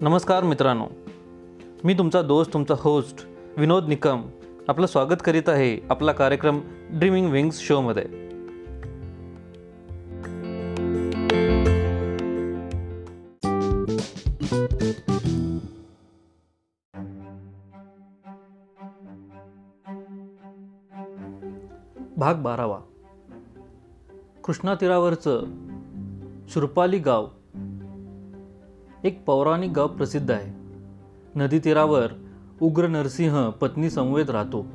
नमस्कार मित्रांनो. मी तुमचा दोस्त तुमचा होस्ट विनोद निकम आपलं स्वागत करीत आहे आपला कार्यक्रम ड्रीमिंग विंग्स शोमध्ये भाग बारावा. कृष्णा तीरावरचं शुरपाली गाव. एक पौराणिक गाव प्रसिद्ध आहे. नदी तीरावर उग्र नरसिंह पत्नी समवेत राहतो.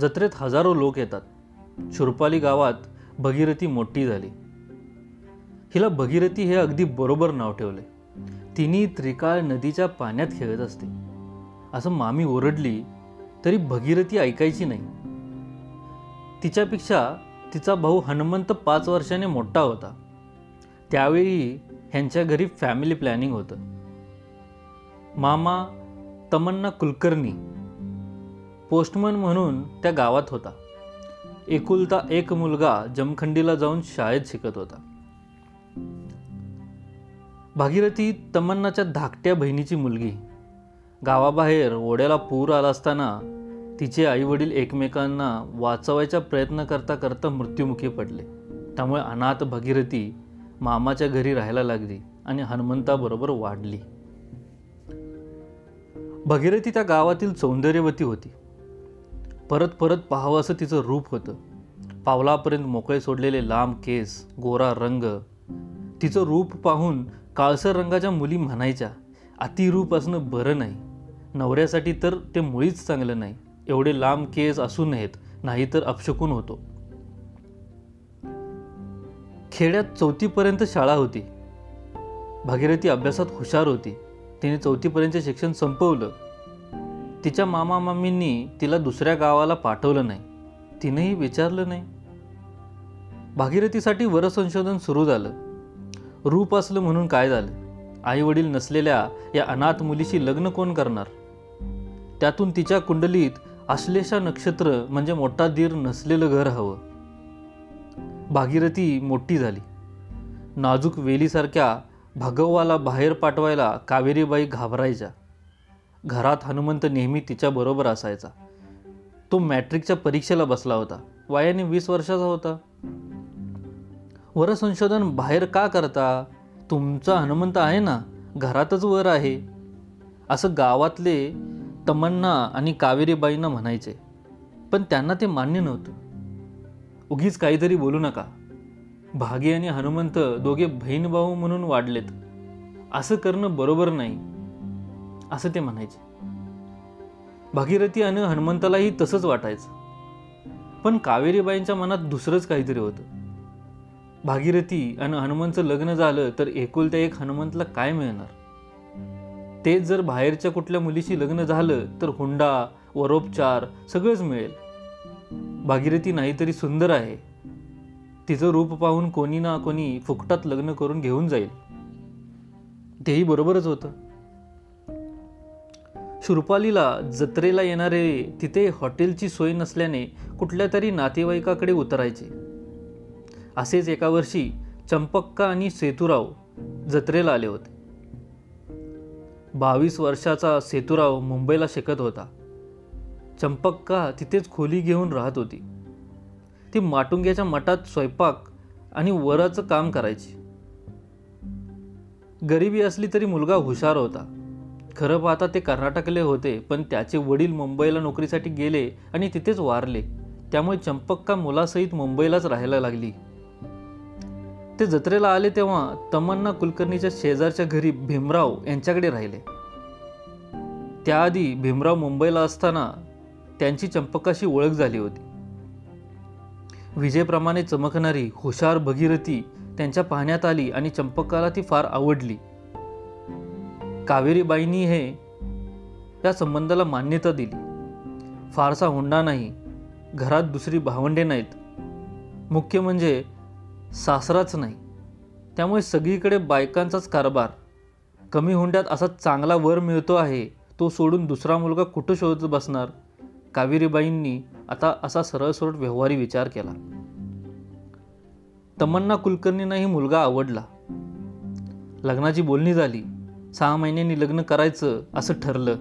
जत्रेत हजारो लोक येतात. शुरपाली गावात भगीरथी मोठी झाली. हिला भगीरथी हे अगदी बरोबर नाव ठेवले. तिने त्रिकाळ नदीच्या पाण्यात खेळत असते. असं मामी ओरडली तरी भगीरथी ऐकायची नाही. तिच्यापेक्षा तिचा भाऊ हनुमंत पाच वर्षाने मोठा होता. त्यावेळी ह्यांच्या घरी फॅमिली प्लॅनिंग होतं. मामा तमन्ना कुलकर्णी पोस्टमन म्हणून त्या गावात होता. एकुलता एक मुलगा जमखंडीला जाऊन शाळेत शिकत होता. भागीरथी तमन्नाच्या धाकट्या बहिणीची मुलगी. गावाबाहेर ओढ्याला पूर आला असताना तिचे आईवडील एकमेकांना वाचवायचा प्रयत्न करता करता मृत्युमुखी पडले. त्यामुळे अनाथ भगीरथी मामाच्या घरी राहायला लागली आणि हनुमंताबरोबर वाढली. भगीरथी त्या गावातील सौंदर्यवती होती. परत परत पाहावं असं तिचं रूप होतं. पावलापर्यंत मोकळे सोडलेले लांब केस गोरा रंग. तिचं रूप पाहून काळसर रंगाच्या मुली म्हणायच्या अतिरूप असणं बरं नाही. नवऱ्यासाठी तर ते मुळीच चांगलं नाही. एवढे लांब केस असू नयेत नाहीतर अपशकून होतो. खेड्यात चौथीपर्यंत शाळा होती. भागीरथी अभ्यासात हुशार होती. तिने चौथीपर्यंतचे शिक्षण संपवलं. तिच्या मामा मामींनी तिला दुसऱ्या गावाला पाठवलं नाही. तिनेही विचारलं नाही. भागीरथीसाठी वरसंशोधन सुरू झालं. रूप असलं म्हणून काय झालं? आई वडील नसलेल्या या अनाथ मुलीशी लग्न कोण करणार? त्यातून तिच्या कुंडलीत आश्लेषा नक्षत्र म्हणजे मोठा दीर नसलेलं घर हवं. भागीरथी मोठी झाली. नाजूक वेलीसारख्या भागवाला बाहेर पाठवायला कावेरीबाई घाबरायच्या. घरात हनुमंत नेहमी तिच्याबरोबर असायचा. तो मॅट्रिकच्या परीक्षेला बसला होता. वयाने वीस वर्षाचा होता. वर संशोधन बाहेर का करता? तुमचा हनुमंत आहे ना? घरातच वर आहे. असं गावातले तमन्ना आणि कावेरीबाईंना म्हणायचे. पण त्यांना ते मान्य नव्हतं. उगीच काहीतरी बोलू नका. भागी आणि हनुमंत दोघे बहीण भाऊ म्हणून वाढलेत. असं करणं बरोबर नाही असं ते म्हणायचे. भागीरथी आणि हनुमंतालाही तसंच वाटायचं. पण कावेरीबाईंच्या मनात दुसरंच काहीतरी होतं. भागीरथी आणि हनुमंतचं लग्न झालं तर एकुलत्या एक हनुमंतला काय मिळणार? तेच जर बाहेरच्या कुठल्या मुलीशी लग्न झालं तर हुंडा वरोपचार सगळंच मिळेल. भागीरथी नाहीतरी सुंदर आहे. तिचं रूप पाहून कोणी ना कोणी फुकटात लग्न करून घेऊन जाईल. तेही बरोबरच होतं. शुरपालीला जत्रेला येणारे तिथे हॉटेलची सोय नसल्याने कुठल्या तरी नातेवाईकाकडे उतरायचे. असेच एका वर्षी चंपक्का आणि सेतुराव जत्रेला आले होते. बावीस वर्षाचा सेतुराव मुंबईला शिकत होता. चंपक्का तिथेच खोली घेऊन राहत होती. ती माटुंग्याच्या मठात स्वयंपाक आणि वराचं काम करायची. गरिबी असली तरी मुलगा हुशार होता. खरं पाहता ते कर्नाटकले होते पण त्याचे वडील मुंबईला नोकरीसाठी गेले आणि तिथेच वारले. त्यामुळे चंपक्का मुलासहित मुंबईलाच राहायला लागली. ते जत्रेला आले तेव्हा तमन्ना कुलकर्णीच्या शेजारच्या घरी भीमराव यांच्याकडे राहिले. त्याआधी भीमराव मुंबईला असताना त्यांची चंपकाशी ओळख झाली होती. विजेप्रमाणे चमकणारी हुशार भगीरथी त्यांच्या पाहण्यात आली आणि चंपकाला ती फार आवडली. कावेरीबाईंनी हे या संबंधाला मान्यता दिली. फारसा हुंडा नाही घरात दुसरी भावंडे नाहीत. मुख्य म्हणजे सासराच नाही. त्यामुळे सगळीकडे बायकांचाच कारभार. कमी हुंड्यात असा चांगला वर मिळतो आहे तो सोडून दुसरा मुलगा कुठं शोधत बसणार? कावेरीबाईंनी आता असा सरळसोट व्यवहारी विचार केला. तमन्ना कुलकर्णींनाही मुलगा आवडला. लग्नाची बोलणी झाली. सहा महिन्यांनी लग्न करायचं असं ठरलं.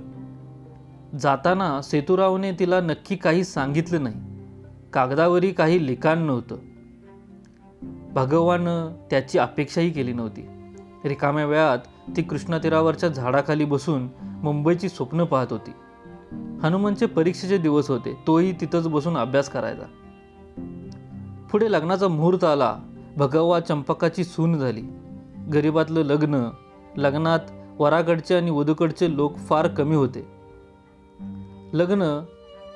जाताना सेतुरावने तिला नक्की काही सांगितलं नाही. कागदावरही काही लिखाण नव्हतं. भगवान त्याची अपेक्षाही केली नव्हती. रिकाम्या वेळात ती कृष्णातीरावरच्या झाडाखाली बसून मुंबईची स्वप्न पाहत होती. हनुमानचे परीक्षेचे दिवस होते तोही तिथंच बसून अभ्यास करायचा. पुढे लग्नाचा मुहूर्त आला भगवा चंपकाची सून झाली. गरिबातलं लग्न लग्नात वराकडचे आणि वधूकडचे लोक फार कमी होते. लग्न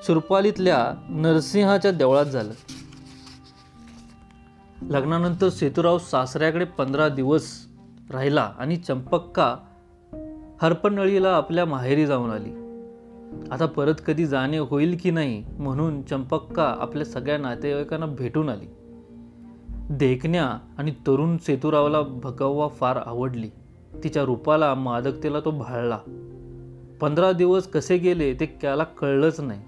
सुरपालीतल्या नरसिंहाच्या देवळात झालं. लग्नानंतर सेतुराव सासऱ्याकडे पंधरा दिवस राहिला आणि चंपक्का हरपणळीला आपल्या माहेरी जाऊन आली. आता परत कधी जाणे होईल की नाही म्हणून चंपक्का आपल्या सगळ्या नातेवाईकांना भेटून आली. देखण्या आणि तरुण सेतुरावला भगव्वा फार आवडली. तिच्या रूपाला मादकतेला तो भाळला. पंधरा दिवस कसे गेले ते त्याला कळलंच नाही.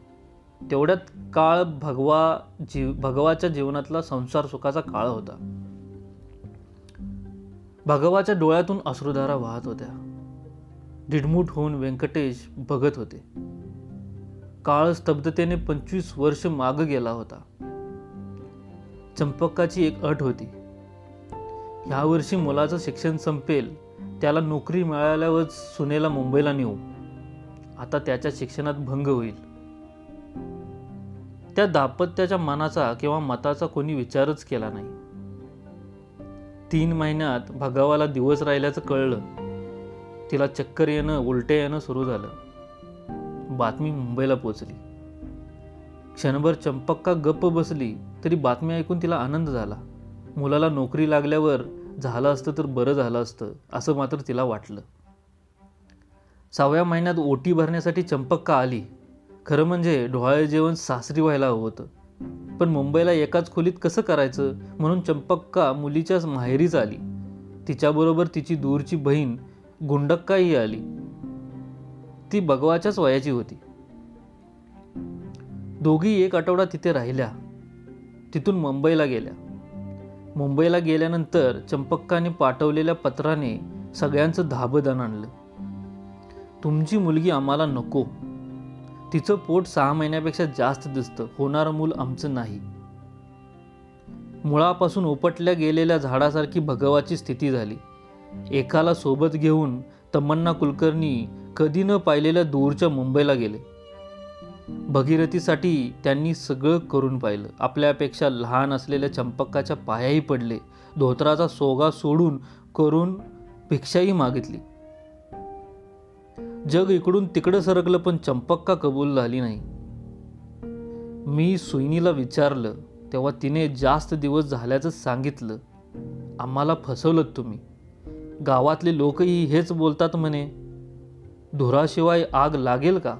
तेवढ्यात काळ भगवा जीव भगवाच्या जीवनातला संसार सुखाचा काळ होता. भगवाच्या डोळ्यातून अश्रुधारा वाहत होत्या. डिडमूट होऊन व्यंकटेश बघत होते. काळ स्तब्धतेने पंचवीस वर्ष माग गेला होता. चंपकाची एक अट होती. ह्या वर्षी मुलाचं शिक्षण संपेल त्याला नोकरी मिळाल्यावर सुनेला मुंबईला नेऊ. आता त्याच्या शिक्षणात भंग होईल. त्या दाम्पत्याच्या मनाचा किंवा मताचा कोणी विचारच केला नाही. तीन महिन्यात भगावाला दिवस राहिल्याचं कळलं. तिला चक्कर येणं उलटे येणं सुरू झालं. बातमी मुंबईला पोचली क्षणभर चंपक्का गप्प बसली तरी बातमी ऐकून तिला आनंद झाला. मुलाला नोकरी लागल्यावर झालं असतं तर बरं झालं असतं असं मात्र तिला वाटलं. सहाव्या महिन्यात ओटी भरण्यासाठी चंपक्का आली. खरं म्हणजे डोहाळे जेवण सासरी व्हायला हवं होतं. पण मुंबईला एकाच खोलीत कसं करायचं म्हणून चंपक्का मुलीच्याच माहेरीच आली. तिच्याबरोबर तिची दूरची बहीण गुंडक्काही आली. ती भगवाच्याच वयाची होती. दोघी एक आठवडा तिथे राहिल्या. तिथून मुंबईला गेल्या. मुंबईला गेल्यानंतर चंपक्काने पाठवलेल्या पत्राने सगळ्यांचं धाबदान आणलं. तुमची मुलगी आम्हाला नको. तिचं पोट सहा महिन्यापेक्षा जास्त दिसतं. होणारं मूल आमचं नाही. मुळापासून उपटल्या गेलेल्या झाडासारखी भगवाची स्थिती झाली. एकाला सोबत घेऊन तमन्ना कुलकर्णी कधी न पाहिलेल्या दूरच्या मुंबईला गेले. भगीरथीसाठी त्यांनी सगळं करून पाहिलं. आपल्यापेक्षा लहान असलेल्या चंपक्काच्या पायाही पडले. धोत्राचा सोगा सोडून करून भिक्षाही मागितली. जग इकडून तिकडं सरकलं पण चंपक्का कबूल झाली नाही. मी सुईनीला विचारलं तेव्हा तिने जास्त दिवस झाल्याचं सांगितलं. आम्हाला फसवलं तुम्ही. गावातले लोकही हेच बोलतात म्हणे. धुराशिवाय आग लागेल का?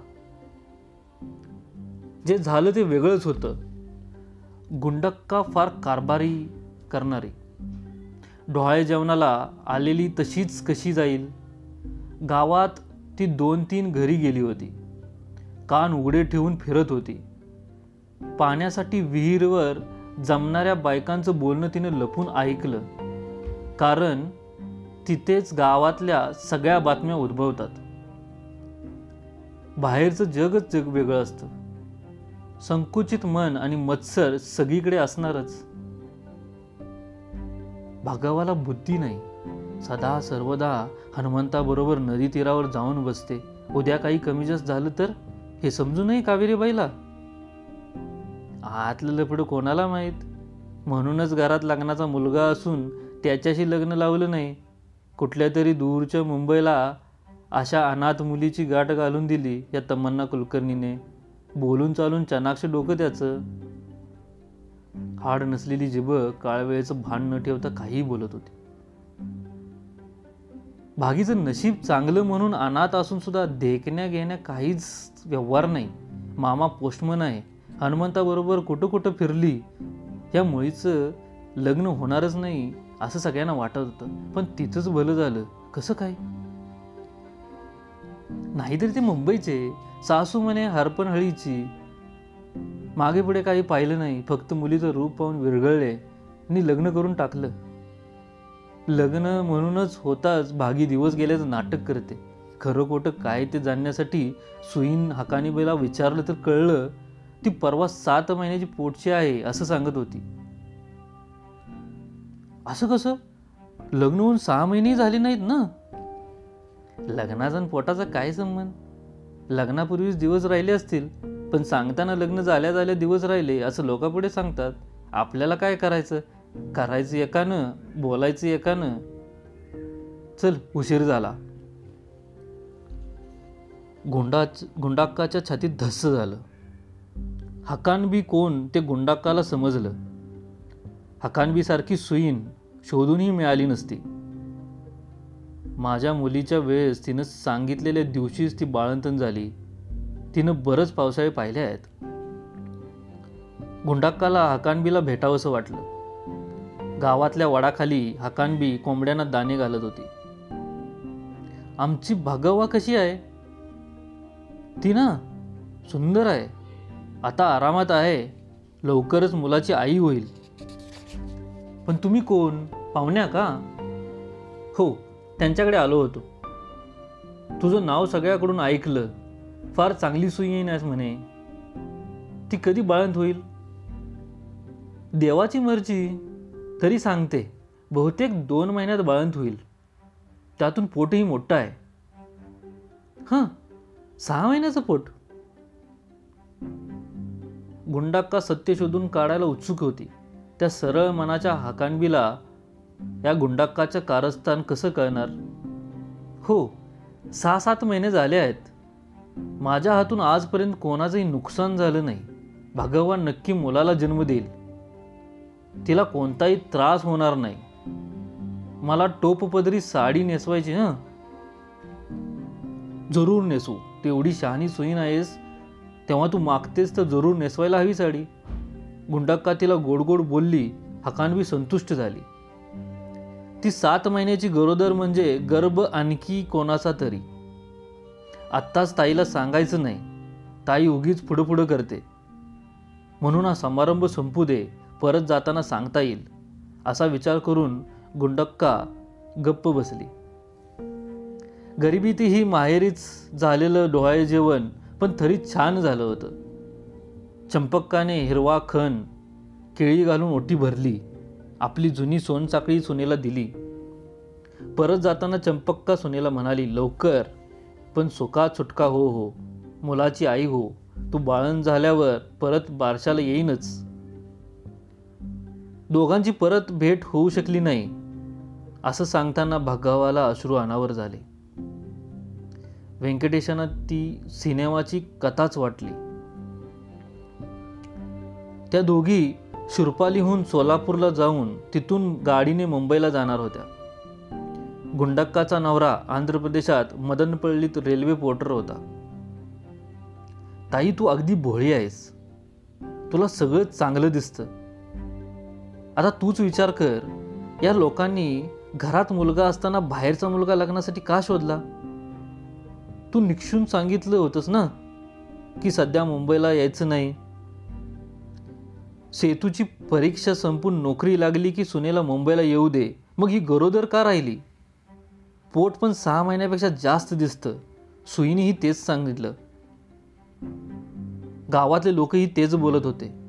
जे झालं ते वेगळंच होतं. गुंडक्का फार कारभारी करणारी. डोहाळे जेवणाला आलेली तशीच कशी जाईल? गावात ती दोन तीन घरी गेली होती. कान उघडे ठेवून फिरत होती. पाण्यासाठी विहीरवर जमणाऱ्या बायकांचं बोलणं तिने लपून ऐकलं. कारण तिथेच गावातल्या सगळ्या बातम्या उद्भवतात. बाहेरचं जगच जग वेगळं असतं. संकुचित मन आणि मत्सर सगळीकडे असणारच. भागवाला बुद्धी नाही. सदा सर्वदा हनुमंताबरोबर नदी तीरावर जाऊन बसते. उद्या काही कमी जास्त झालं तर? हे समजू नये कावेरीबाईला. आतलं लपड कोणाला माहीत? म्हणूनच घरात लग्नाचा मुलगा असून त्याच्याशी लग्न लावलं नाही. कुठल्या तरी दूरच्या मुंबईला अशा अनाथ मुलीची गाठ घालून दिली या तमन्ना कुलकर्णीने. बोलून चालून चनाक्ष डोकं त्याचं. हाड नसलेली जिब काळवेळेचं भान न ठेवता काहीही बोलत होती. भागीचं नशीब चांगलं म्हणून अनाथ असून सुद्धा देखण्या घेण्या काहीच व्यवहार नाही. मामा पोस्टमन आहे. हनुमंताबरोबर कुठं कुठं फिरली या मुळीचं लग्न होणारच नाही असं सगळ्यांना वाटत होतं. पण तिथंच भलं झालं. कसं काय? नाहीतरी ते मुंबईचे. सासू म्हणे हरपणहळीची मागे पुढे काही पाहिलं नाही. फक्त मुलीचं रूप पाहून विरघळले आणि लग्न करून टाकलं. लग्न म्हणूनच होताच भागी दिवस गेल्याचं नाटक करते. खरं खोटं काय ते जाणण्यासाठी सुईन हकानीबाईला विचारलं तर कळलं ती परवा सात महिन्याची पोटची आहे असं सांगत होती. असं कसं? लग्न होऊन सहा महिने झाले नाहीत ना? लग्नाचा पोटाचा काय संबंध? लग्नापूर्वीच दिवस राहिले असतील पण सांगताना लग्न झाल्या झाल्या दिवस राहिले असं लोकापुढे सांगतात. आपल्याला काय करायचं? करायचं एकानं बोलायचं एकानं. चल उशीर झाला. गुंडा गुंडाक्काच्या छातीत धस्स झालं. हकानबी कोण ते गुंडाक्काला समजलं. हकानबी सारखी सुईन शोधूनही मिळाली नसती. माझ्या मुलीच्या वेळेस तिनं सांगितलेल्या दिवशीच ती बाळंतन झाली. तिनं बरंच पावसाळे पाहिले आहेत. गुंडाक्काला हकानबीला भेटावंसं वाटलं. गावातल्या वडाखाली हकानबी कोंबड्यांना दाणे घालत होती. आमची भागवा कशी आहे? ती ना सुंदर आहे. आता आरामात आहे. लवकरच मुलाची आई होईल. पण तुम्ही कोण? पाहुण्या का? हो त्यांच्याकडे आलो होतो. तुझं नाव सगळ्याकडून ऐकलं. फार चांगली सुई येईनच म्हणे. ती कधी बाळंत होईल? देवाची मर्जी. तरी सांगते बहुतेक दोन महिन्यात बाळंत होईल. त्यातून पोटही मोठं आहे. हां सहा महिन्याचं पोट. गुंडाक्का सत्य शोधून काढायला उत्सुक होती. त्या सरळ मनाच्या हाकांबीला या गुंडाक्काचं कारस्थान कसं कळणार? हो सहा सात महिने झाले आहेत. माझ्या हातून आजपर्यंत कोणाचंही नुकसान झालं नाही. भगवान नक्की मुलाला जन्म देईल. तिला कोणताही त्रास होणार नाही. मला टोपपदरी साडी नेसवायची हं? जरूर नेसू. तेवढी शहाणी सुईन आहेस तेव्हा तू मागतेस तर जरूर नेसवायला हवी साडी. गुंडाक्का तिला गोड गोड बोलली हकानवी संतुष्ट झाली. ती सात महिन्याची गरोदर म्हणजे गर्भ आणखी कोणाचा तरी. आत्ताच ताईला सांगायचं नाही. ताई उगीच पुढं पुढं करते. म्हणून हा समारंभ संपू दे परत जाताना सांगता येईल. असा विचार करून गुंडक्का गप्प बसली. गरिबीती ही माहेरीच झालेलं डोहाळे जेवण पण तरी छान झालं होतं. चंपक्काने हिरवा खण केळी घालून ओटी भरली. आपली जुनी सोनसाखळी सुनेला दिली. परत जाताना चंपक्का सुनेला म्हणाली लवकर पण सुका सुटका हो हो मुलाची आई हो तू बाळण झाल्यावर परत बारशाला येईनच. दोघांची परत भेट होऊ शकली नाही असं सांगताना भागावाला अश्रू अनावर झाले. व्यंकटेशांना ती सिनेमाची कथाच वाटली. त्या दोघी शुरपालीहून सोलापूरला जाऊन तिथून गाडीने मुंबईला जाणार होत्या. गुंडक्काचा नवरा आंध्र प्रदेशात मदनपल्लीत रेल्वे पोर्टर होता. ताई तू अगदी भोळी आहेस. तुला सगळं चांगलं दिसतं. आता तूच विचार कर या लोकांनी घरात मुलगा असताना बाहेरचा मुलगा लग्नासाठी का शोधला? तू निक्षून सांगितलं होतंस ना की सध्या मुंबईला यायचं नाही. सेतूची परीक्षा संपून नोकरी लागली की सुनेला मुंबईला येऊ दे. मग ही गरोदर का राहिली? पोट पण सहा महिन्यापेक्षा जास्त दिसतं. सुईनीही तेच सांगितलं. गावातले लोकही तेच बोलत होते.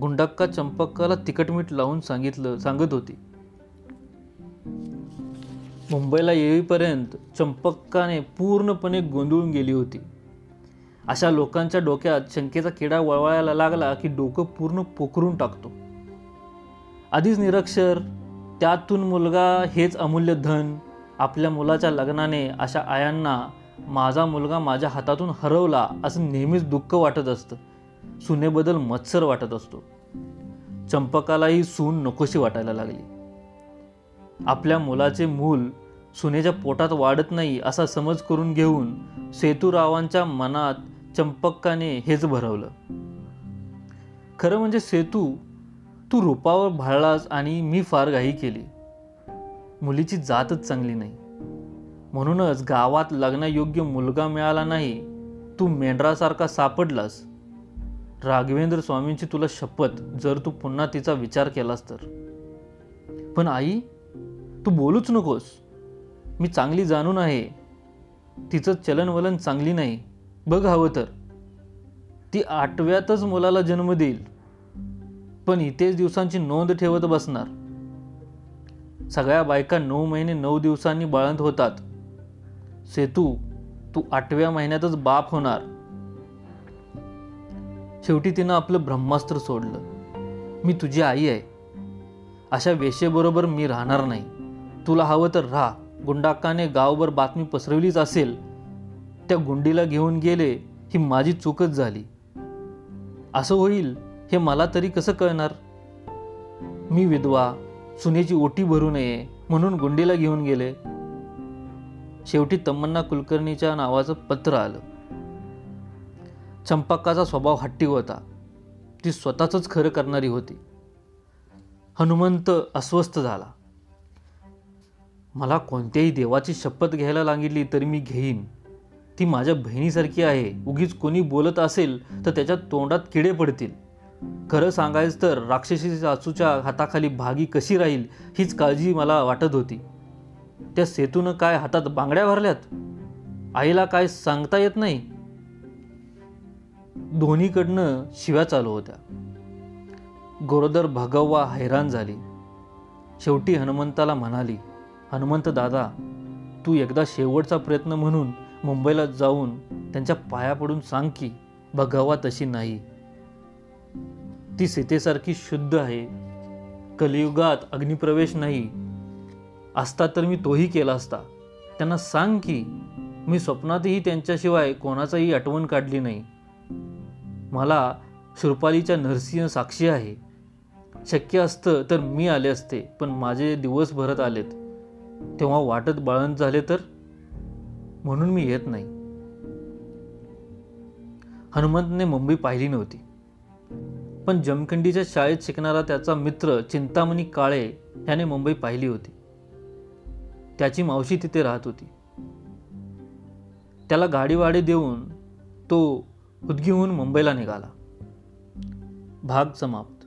गुंडक्का चंपक्काला तिकटमीठ लावून सांगितलं सांगत होती. मुंबईला येईपर्यंत चंपक्काने पूर्णपणे गोंधळून गेली होती. अशा लोकांच्या डोक्यात शंकेचा किडा वळवळायला लागला की डोकं पूर्ण पोखरून टाकतो. आधीच निरक्षर त्यातून मुलगा हेच अमूल्य धन आपल्या मुलाच्या लग्नाने अशा आयांना माझा मुलगा माझ्या हातातून हरवला असं नेहमीच दुःख वाटत असतं. सुनेबद्दल मत्सर वाटत असतो. चंपकालाही सून नकोशी वाटायला लागली. आपल्या मुलाचे मूल सुनेच्या पोटात वाढत नाही असा समज करून घेऊन सेतूरावांच्या मनात चंपक्काने हेच भरवलं. खरं म्हणजे सेतू तू रूपावर भाळलास आणि मी फार घाई केली. मुलीची जातच चांगली नाही. म्हणूनच गावात लग्नायोग्य मुलगा मिळाला नाही तू मेंढरासारखा सापडलास. राघवेंद्र स्वामींची तुला शपथ जर तू पुन्हा तिचा विचार केलास तर. पण आई तू बोलूच नकोस. मी चांगली जाणून आहे. तिचं चलनवलन चांगली नाही. बघ हवं तर. ती आठव्यातच मुलाला जन्म देईल पण इथेच दिवसांची नोंद ठेवत बसणार. सगळ्या बायका नऊ महिने नऊ दिवसांनी बाळंत होतात. सेतू तू आठव्या महिन्यातच बाप होणार. शेवटी तिनं आपलं ब्रह्मास्त्र सोडलं. मी तुझी आई आहे. अशा वेशेबरोबर मी राहणार नाही. तुला हवं तर राहा. गुंडाक्काने गावभर बातमी पसरवलीच असेल. त्या गुंडीला घेऊन गेले ही माझी चूकच झाली. असं होईल हे मला तरी कसं कळणार? मी विधवा सुनेची ओटी भरू नये म्हणून गुंडीला घेऊन गेले. शेवटी तमन्ना कुलकर्णीच्या नावाचं पत्र आलं. चंपक्काचा स्वभाव हट्टी होता. ती स्वतःच खरं करणारी होती. हनुमंत अस्वस्थ झाला. मला कोणत्याही देवाची शपथ घ्यायला सांगितली तरी मी घेईन. ती माझ्या बहिणीसारखी आहे. उगीच कोणी बोलत असेल तर त्याच्या तोंडात किडे पडतील. खरं सांगायचं तर राक्षसी सासूच्या हाताखाली भागी कशी राहील हीच काळजी मला वाटत होती. त्या सेतूनं काय हातात बांगड्या भरल्यात? आईला काय सांगता येत नाही? दोन्हीकडनं शिव्या चालू होत्या. गोरोदर भगव्वा हैराण झाली. शेवटी हनुमंताला म्हणाली हनुमंत दादा तू एकदा शेवटचा प्रयत्न म्हणून मुंबईला जाऊन त्यांच्या पाया पडून सांग की बघावा तशी नाही. ती सीतेसारखी शुद्ध आहे. कलियुगात अग्निप्रवेश नाही. असता तर मी तोही केला असता. त्यांना सांग की मी स्वप्नातही त्यांच्याशिवाय कोणाचाही आठवण काढली नाही. मला शुरपालीच्या नरसिंह साक्षी आहे. शक्य असतं तर मी आले असते पण माझे दिवस भरत आलेत. तेव्हा वाटत बाळंत झाले तर? म्हणून मी येत नाही. हनुमंतने मुंबई पाहिली नव्हती. पण जमखंडीच्या शाळेत शिकणारा त्याचा मित्र चिंतामणी काळे याने मुंबई पाहिली होती. त्याची मावशी तिथे राहत होती. त्याला गाडीवाडे देऊन तो उदगीहून मुंबईला निघाला. भाग समाप्त.